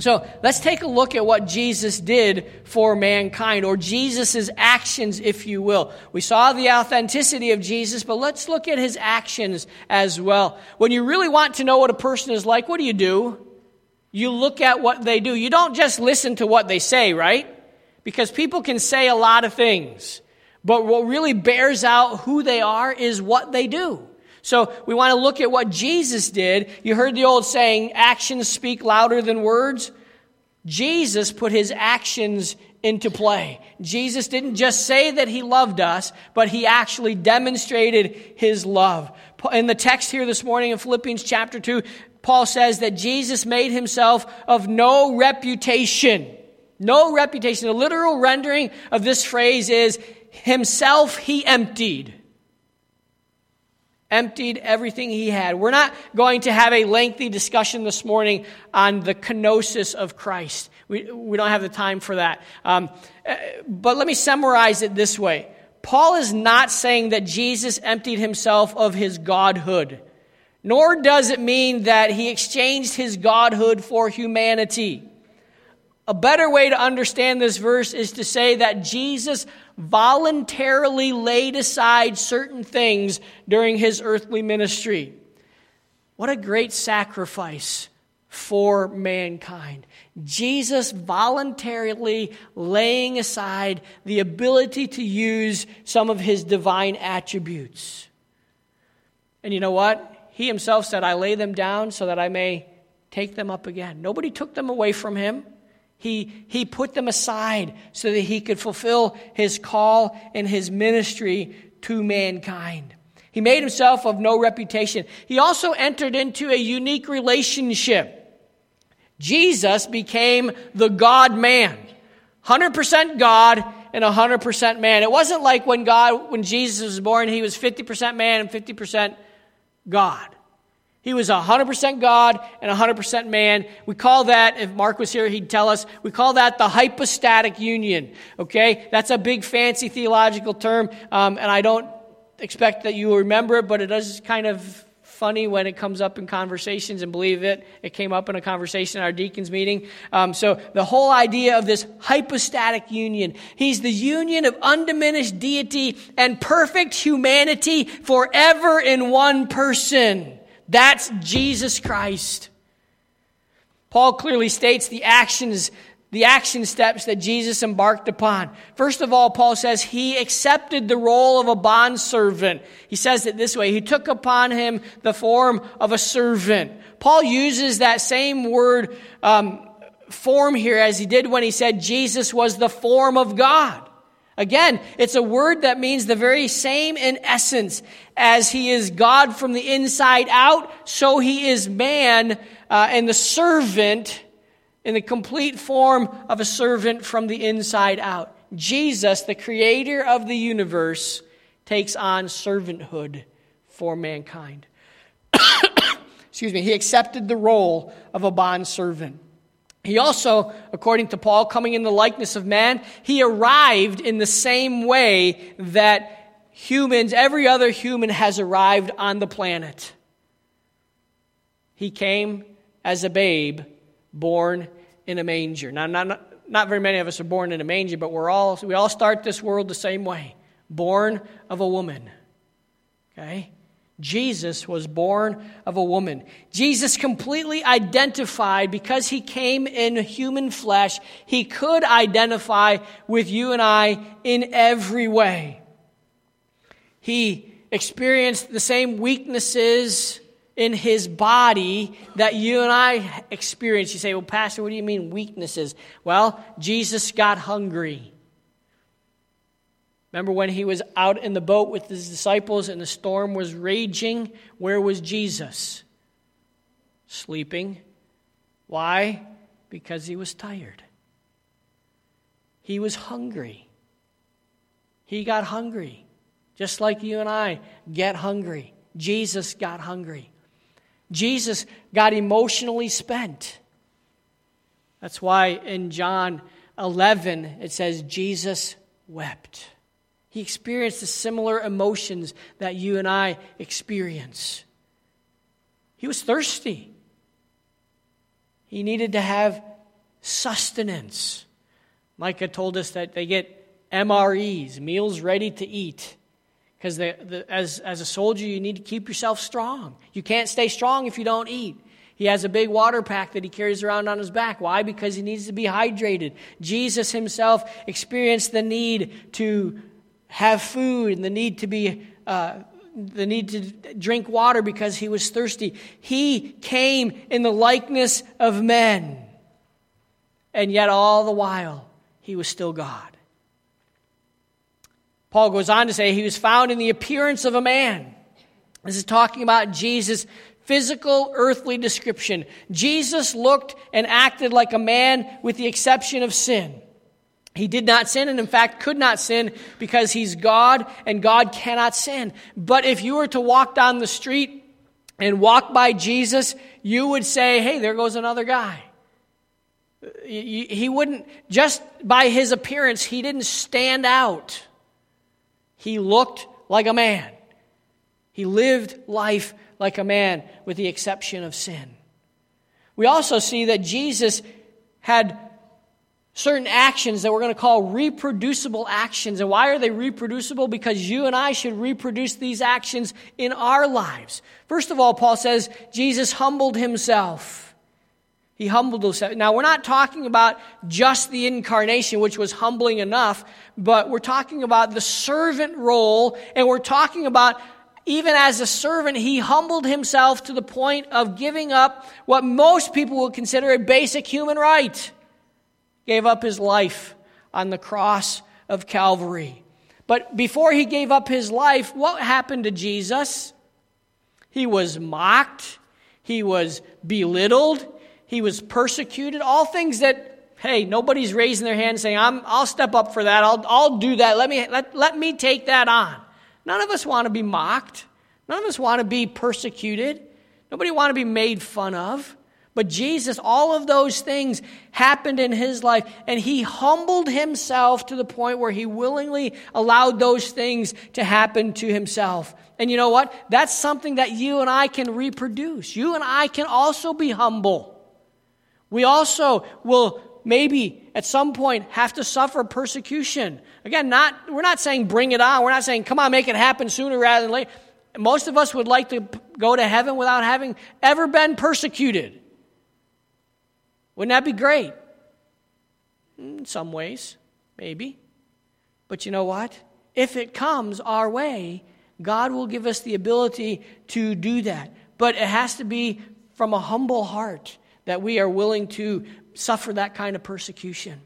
So let's take a look at what Jesus did for mankind, or Jesus' actions, if you will. We saw the authenticity of Jesus, but let's look at his actions as well. When you really want to know what a person is like, what do you do? You look at what they do. You don't just listen to what they say, right? Because people can say a lot of things, but what really bears out who they are is what they do. So we want to look at what Jesus did. You heard the old saying, actions speak louder than words. Jesus put his actions into play. Jesus didn't just say that he loved us, but he actually demonstrated his love. In the text here this morning in Philippians chapter 2, Paul says that Jesus made himself of no reputation. No reputation. The literal rendering of this phrase is himself he emptied emptied everything he had. We're not going to have a lengthy discussion this morning on the kenosis of Christ. We, we don't have the time for that. Um, uh, but let me summarize it this way Paul is not saying that Jesus emptied himself of his godhood, nor does it mean that he exchanged his godhood for humanity. A better way to understand this verse is to say that Jesus voluntarily laid aside certain things during his earthly ministry. What a great sacrifice for mankind. Jesus voluntarily laying aside the ability to use some of his divine attributes. And you know what? He himself said, I lay them down so that I may take them up again. Nobody took them away from him. He, he put them aside so that he could fulfill his call and his ministry to mankind. He made himself of no reputation. He also entered into a unique relationship. Jesus became the God man, 100% God and 100% man. It wasn't like when God, when Jesus was born, he was 50% man and 50% God. He was 100% God and 100% man. We call that, if Mark was here, he'd tell us, we call that the hypostatic union. Okay? That's a big fancy theological term, um, and I don't expect that you remember it, but it is kind of funny when it comes up in conversations, and believe it, it came up in a conversation at our deacons meeting. Um, so the whole idea of this hypostatic union, he's the union of undiminished deity and perfect humanity forever in one person. That's Jesus Christ. Paul clearly states the actions the action steps that Jesus embarked upon. First of all, Paul says he accepted the role of a bondservant. He says it this way He took upon him the form of a servant. Paul uses that same word um, form here as he did when he said Jesus was the form of God. Again, it's a word that means the very same in essence as he is God from the inside out, so he is man uh, and the servant in the complete form of a servant from the inside out. Jesus, the creator of the universe, takes on servanthood for mankind. Excuse me, he accepted the role of a bondservant. He also, according to Paul, coming in the likeness of man, he arrived in the same way that humans, every other human has arrived on the planet. He came as a babe born in a manger. Now, not, not very many of us are born in a manger, but we're all, we all start this world the same way born of a woman. Okay? Jesus was born of a woman. Jesus completely identified because he came in human flesh, he could identify with you and I in every way. He experienced the same weaknesses in his body that you and I experience. You say, well, Pastor, what do you mean weaknesses? Well, Jesus got hungry. Remember when he was out in the boat with his disciples and the storm was raging? Where was Jesus? Sleeping. Why? Because he was tired. He was hungry. He got hungry, just like you and I get hungry. Jesus got hungry. Jesus got emotionally spent. That's why in John 11 it says, Jesus wept. He experienced the similar emotions that you and I experience. He was thirsty. He needed to have sustenance. Micah told us that they get MREs, meals ready to eat. Because as, as a soldier, you need to keep yourself strong. You can't stay strong if you don't eat. He has a big water pack that he carries around on his back. Why? Because he needs to be hydrated. Jesus himself experienced the need to have food and the need to be. Uh, the need to drink water because he was thirsty. He came in the likeness of men. And yet, all the while, he was still God. Paul goes on to say he was found in the appearance of a man. This is talking about Jesus' physical earthly description. Jesus looked and acted like a man with the exception of sin. He did not sin and, in fact, could not sin because he's God and God cannot sin. But if you were to walk down the street and walk by Jesus, you would say, hey, there goes another guy. He wouldn't, just by his appearance, he didn't stand out. He looked like a man. He lived life like a man, with the exception of sin. We also see that Jesus had certain actions that we're going to call reproducible actions. And why are they reproducible? Because you and I should reproduce these actions in our lives. First of all, Paul says Jesus humbled himself. He humbled himself. Now, we're not talking about just the incarnation, which was humbling enough, but we're talking about the servant role, and we're talking about even as a servant, he humbled himself to the point of giving up what most people would consider a basic human right. Gave up his life on the cross of Calvary. But before he gave up his life, what happened to Jesus? He was mocked, he was belittled, he was persecuted, all things that, hey, nobody's raising their hand saying, I'm, I'll step up for that. I'll, I'll do that. Let me, let, let me take that on. None of us want to be mocked. None of us want to be persecuted. Nobody want to be made fun of. But Jesus, all of those things happened in his life, and he humbled himself to the point where he willingly allowed those things to happen to himself. And you know what? That's something that you and I can reproduce. You and I can also be humble. We also will maybe at some point have to suffer persecution. Again, not, we're not saying bring it on. We're not saying come on, make it happen sooner rather than later. Most of us would like to go to heaven without having ever been persecuted. Wouldn't that be great? Hmm, in some ways, maybe. But you know what? If it comes our way, God will give us the ability to do that. But it has to be from a humble heart that we are willing to suffer that kind of persecution.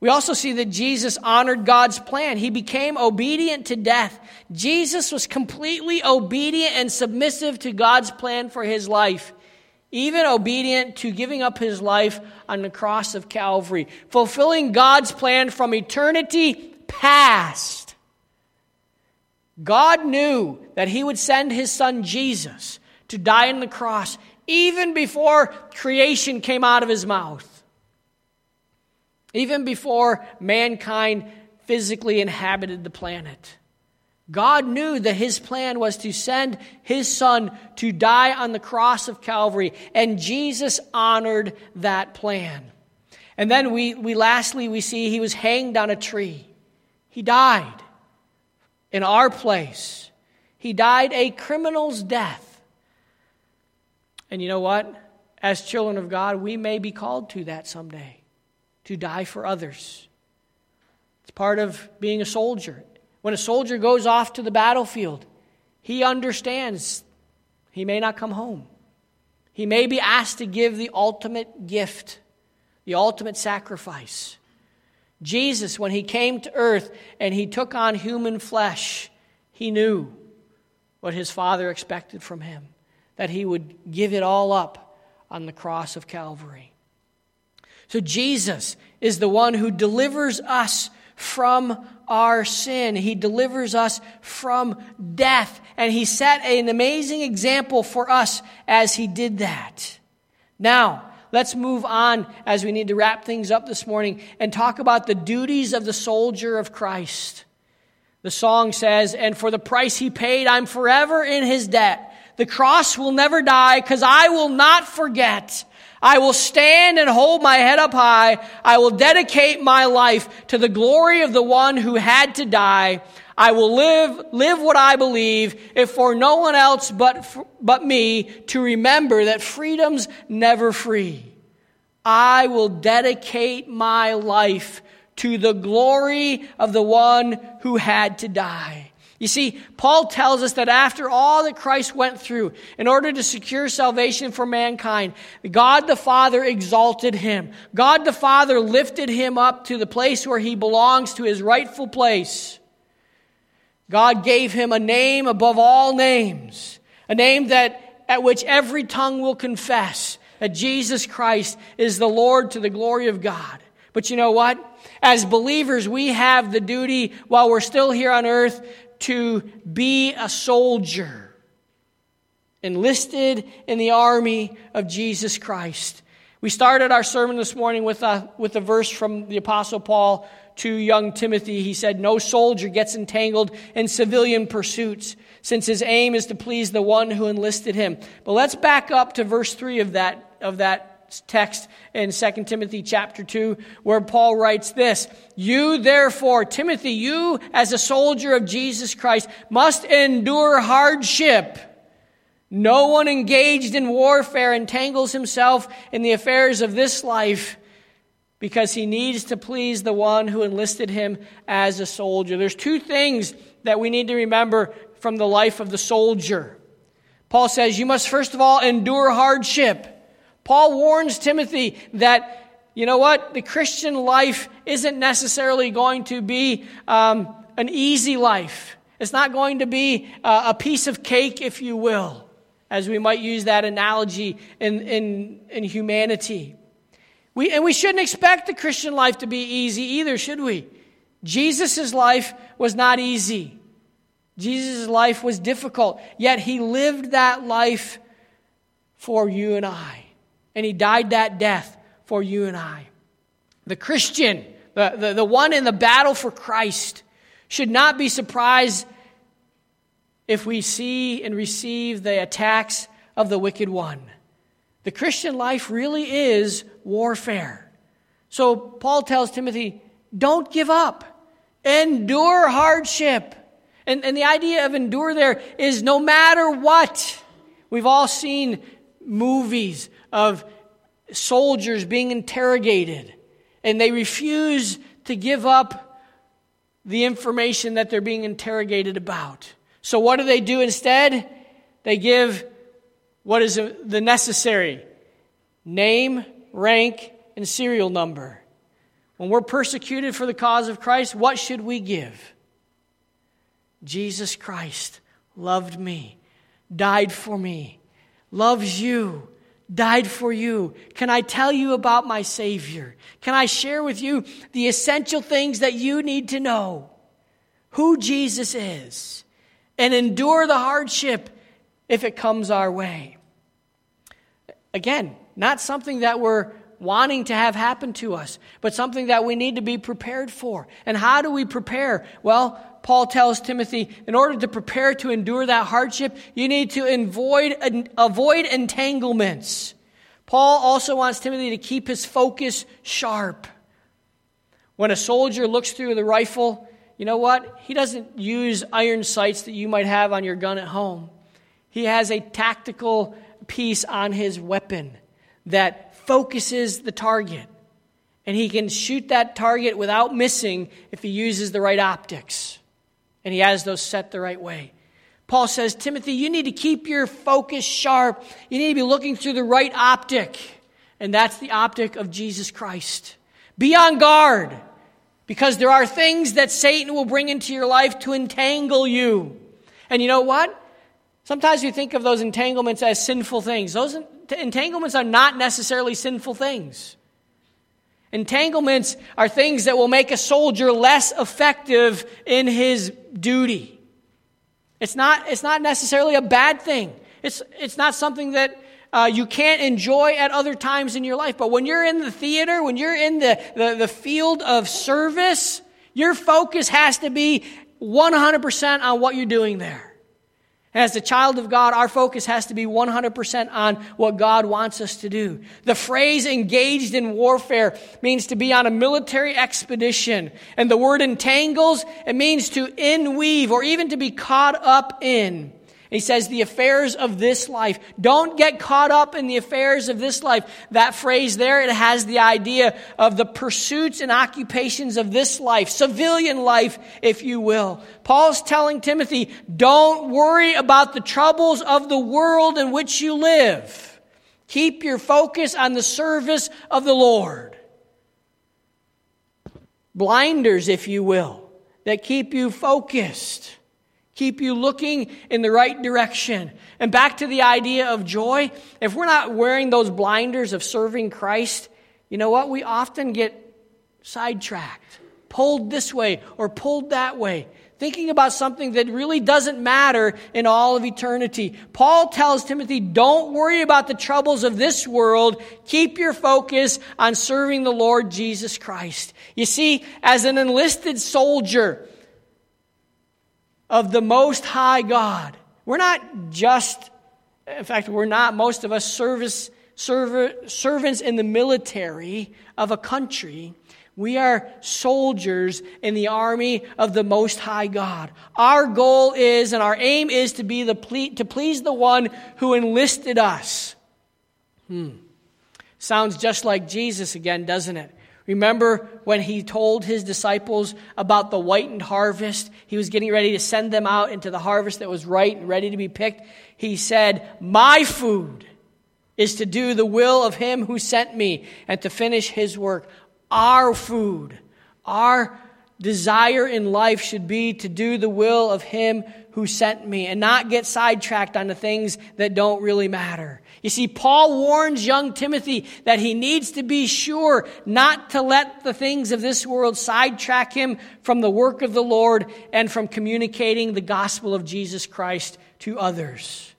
We also see that Jesus honored God's plan. He became obedient to death. Jesus was completely obedient and submissive to God's plan for his life, even obedient to giving up his life on the cross of Calvary, fulfilling God's plan from eternity past. God knew that he would send his son Jesus to die on the cross even before creation came out of his mouth. Even before mankind physically inhabited the planet. God knew that his plan was to send his son to die on the cross of Calvary, and Jesus honored that plan. And then we, we lastly we see he was hanged on a tree. He died in our place. He died a criminal's death. And you know what? As children of God, we may be called to that someday to die for others. It's part of being a soldier. When a soldier goes off to the battlefield, he understands he may not come home. He may be asked to give the ultimate gift, the ultimate sacrifice. Jesus, when he came to earth and he took on human flesh, he knew what his Father expected from him that he would give it all up on the cross of Calvary. So Jesus is the one who delivers us from our sin. He delivers us from death. And he set an amazing example for us as he did that. Now, let's move on as we need to wrap things up this morning and talk about the duties of the soldier of Christ. The song says, And for the price he paid, I'm forever in his debt. The cross will never die because I will not forget. I will stand and hold my head up high. I will dedicate my life to the glory of the one who had to die. I will live, live what I believe, if for no one else but, but me, to remember that freedom's never free. I will dedicate my life to the glory of the one who had to die. You see, Paul tells us that after all that Christ went through, in order to secure salvation for mankind, God the Father exalted him. God the Father lifted him up to the place where he belongs, to his rightful place. God gave him a name above all names, a name that at which every tongue will confess that Jesus Christ is the Lord to the glory of God. But you know what? As believers, we have the duty while we're still here on earth to be a soldier, enlisted in the army of Jesus Christ. We started our sermon this morning with a, with a verse from the Apostle Paul to young Timothy. He said, No soldier gets entangled in civilian pursuits, since his aim is to please the one who enlisted him. But let's back up to verse 3 of that, of that text in 2 Timothy chapter 2 where Paul writes this You therefore, Timothy, you as a soldier of Jesus Christ must endure hardship. No one engaged in warfare entangles himself in the affairs of this life because he needs to please the one who enlisted him as a soldier. There's two things that we need to remember from the life of the soldier. Paul says, You must first of all endure hardship. Paul warns Timothy that, you know what, the Christian life isn't necessarily going to be um, an easy life. It's not going to be uh, a piece of cake, if you will, as we might use that analogy in, in, in humanity. We, and we shouldn't expect the Christian life to be easy either, should we? Jesus' life was not easy. Jesus' life was difficult, yet he lived that life for you and I and he died that death for you and I. The Christian, the, the, the one in the battle for Christ, should not be surprised if we see and receive the attacks of the wicked one. The Christian life really is warfare. So Paul tells Timothy, don't give up, endure hardship. And, and the idea of endure there is no matter what. We've all seen movies of soldiers being interrogated. and they refuse to give up the information that they're being interrogated about. So, what do they do instead? They give what is the necessary name, rank, and serial number. When we're persecuted for the cause of Christ, what should we give? Jesus Christ loved me, died for me, loves you, died for you. Can I tell you about my Savior? Can I share with you the essential things that you need to know? Who Jesus is, and endure the hardship if it comes our way. Again, not something that we're wanting to have happen to us, but something that we need to be prepared for. And how do we prepare? Well, Paul tells Timothy, in order to prepare to endure that hardship, you need to avoid, avoid entanglements. Paul also wants Timothy to keep his focus sharp. When a soldier looks through the rifle, you know what? He doesn't use iron sights that you might have on your gun at home. He has a tactical piece on his weapon that focuses the target. And he can shoot that target without missing if he uses the right optics. And he has those set the right way. Paul says, Timothy, you need to keep your focus sharp. You need to be looking through the right optic. And that's the optic of Jesus Christ. Be on guard because there are things that Satan will bring into your life to entangle you. And you know what? Sometimes you think of those entanglements as sinful things. Those entanglements are not necessarily sinful things. Entanglements are things that will make a soldier less effective in his duty. It's not, it's not necessarily a bad thing. It's, it's not something that uh, you can't enjoy at other times in your life. But when you're in the theater, when you're in the, the, the field of service, your focus has to be 100% on what you're doing there. As a child of God, our focus has to be 100% on what God wants us to do. The phrase engaged in warfare means to be on a military expedition. And the word entangles, it means to inweave or even to be caught up in. He says, the affairs of this life. Don't get caught up in the affairs of this life. That phrase there, it has the idea of the pursuits and occupations of this life, civilian life, if you will. Paul's telling Timothy, don't worry about the troubles of the world in which you live. Keep your focus on the service of the Lord. Blinders, if you will, that keep you focused keep you looking in the right direction. And back to the idea of joy, if we're not wearing those blinders of serving Christ, you know what? We often get sidetracked, pulled this way or pulled that way, thinking about something that really doesn't matter in all of eternity. Paul tells Timothy, don't worry about the troubles of this world. Keep your focus on serving the Lord Jesus Christ. You see, as an enlisted soldier, of the Most High God. We're not just, in fact, we're not, most of us, service, server, servants in the military of a country. We are soldiers in the army of the Most High God. Our goal is and our aim is to be the ple- to please the one who enlisted us. Hmm. Sounds just like Jesus again, doesn't it? Remember when he told his disciples about the whitened harvest? He was getting ready to send them out into the harvest that was right and ready to be picked. He said, My food is to do the will of him who sent me and to finish his work. Our food, our desire in life should be to do the will of him who sent me and not get sidetracked on the things that don't really matter. You see, Paul warns young Timothy that he needs to be sure not to let the things of this world sidetrack him from the work of the Lord and from communicating the gospel of Jesus Christ to others.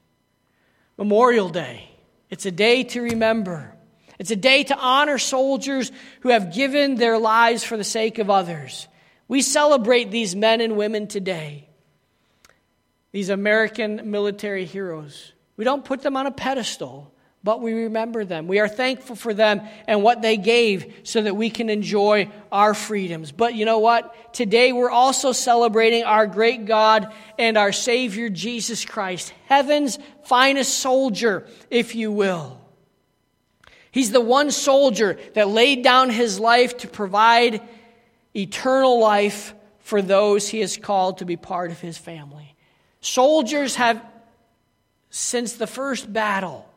Memorial Day. It's a day to remember. It's a day to honor soldiers who have given their lives for the sake of others. We celebrate these men and women today, these American military heroes. We don't put them on a pedestal, but we remember them. We are thankful for them and what they gave so that we can enjoy our freedoms. But you know what? Today we're also celebrating our great God and our Savior Jesus Christ, heaven's finest soldier, if you will. He's the one soldier that laid down his life to provide eternal life for those he has called to be part of his family. Soldiers have, since the first battle,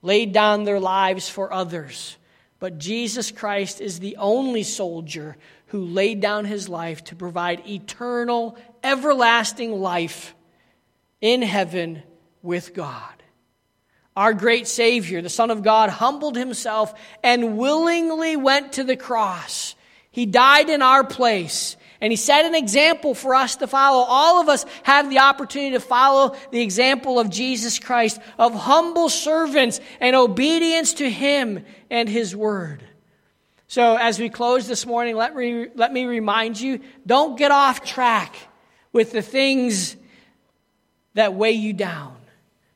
laid down their lives for others. But Jesus Christ is the only soldier who laid down his life to provide eternal, everlasting life in heaven with God. Our great Savior, the Son of God, humbled himself and willingly went to the cross. He died in our place. And he set an example for us to follow. All of us have the opportunity to follow the example of Jesus Christ, of humble servants and obedience to him and his word. So, as we close this morning, let me, let me remind you don't get off track with the things that weigh you down.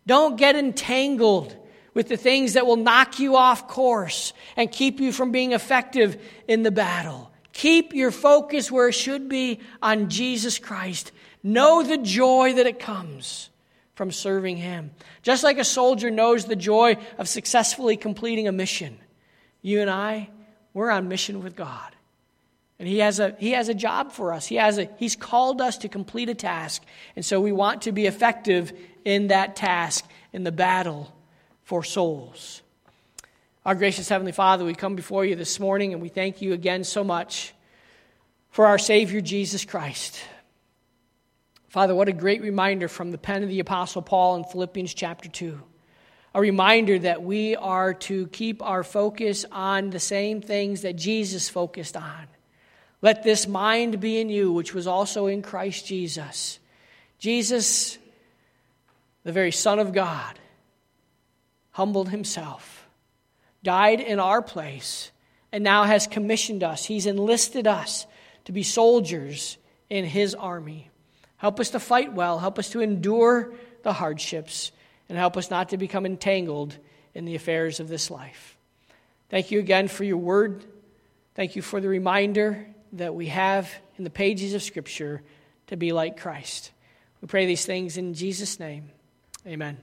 Don't get entangled with the things that will knock you off course and keep you from being effective in the battle. Keep your focus where it should be on Jesus Christ. Know the joy that it comes from serving Him. Just like a soldier knows the joy of successfully completing a mission, you and I, we're on mission with God. And he has a, he has a job for us. He has a, he's called us to complete a task. And so we want to be effective in that task, in the battle for souls. Our gracious Heavenly Father, we come before you this morning and we thank you again so much for our Savior Jesus Christ. Father, what a great reminder from the pen of the Apostle Paul in Philippians chapter 2. A reminder that we are to keep our focus on the same things that Jesus focused on. Let this mind be in you, which was also in Christ Jesus. Jesus, the very Son of God, humbled himself died in our place, and now has commissioned us. He's enlisted us to be soldiers in His army. Help us to fight well, help us to endure the hardships, and help us not to become entangled in the affairs of this life. Thank you again for your word. Thank you for the reminder that we have in the pages of Scripture to be like Christ. We pray these things in Jesus' name. Amen.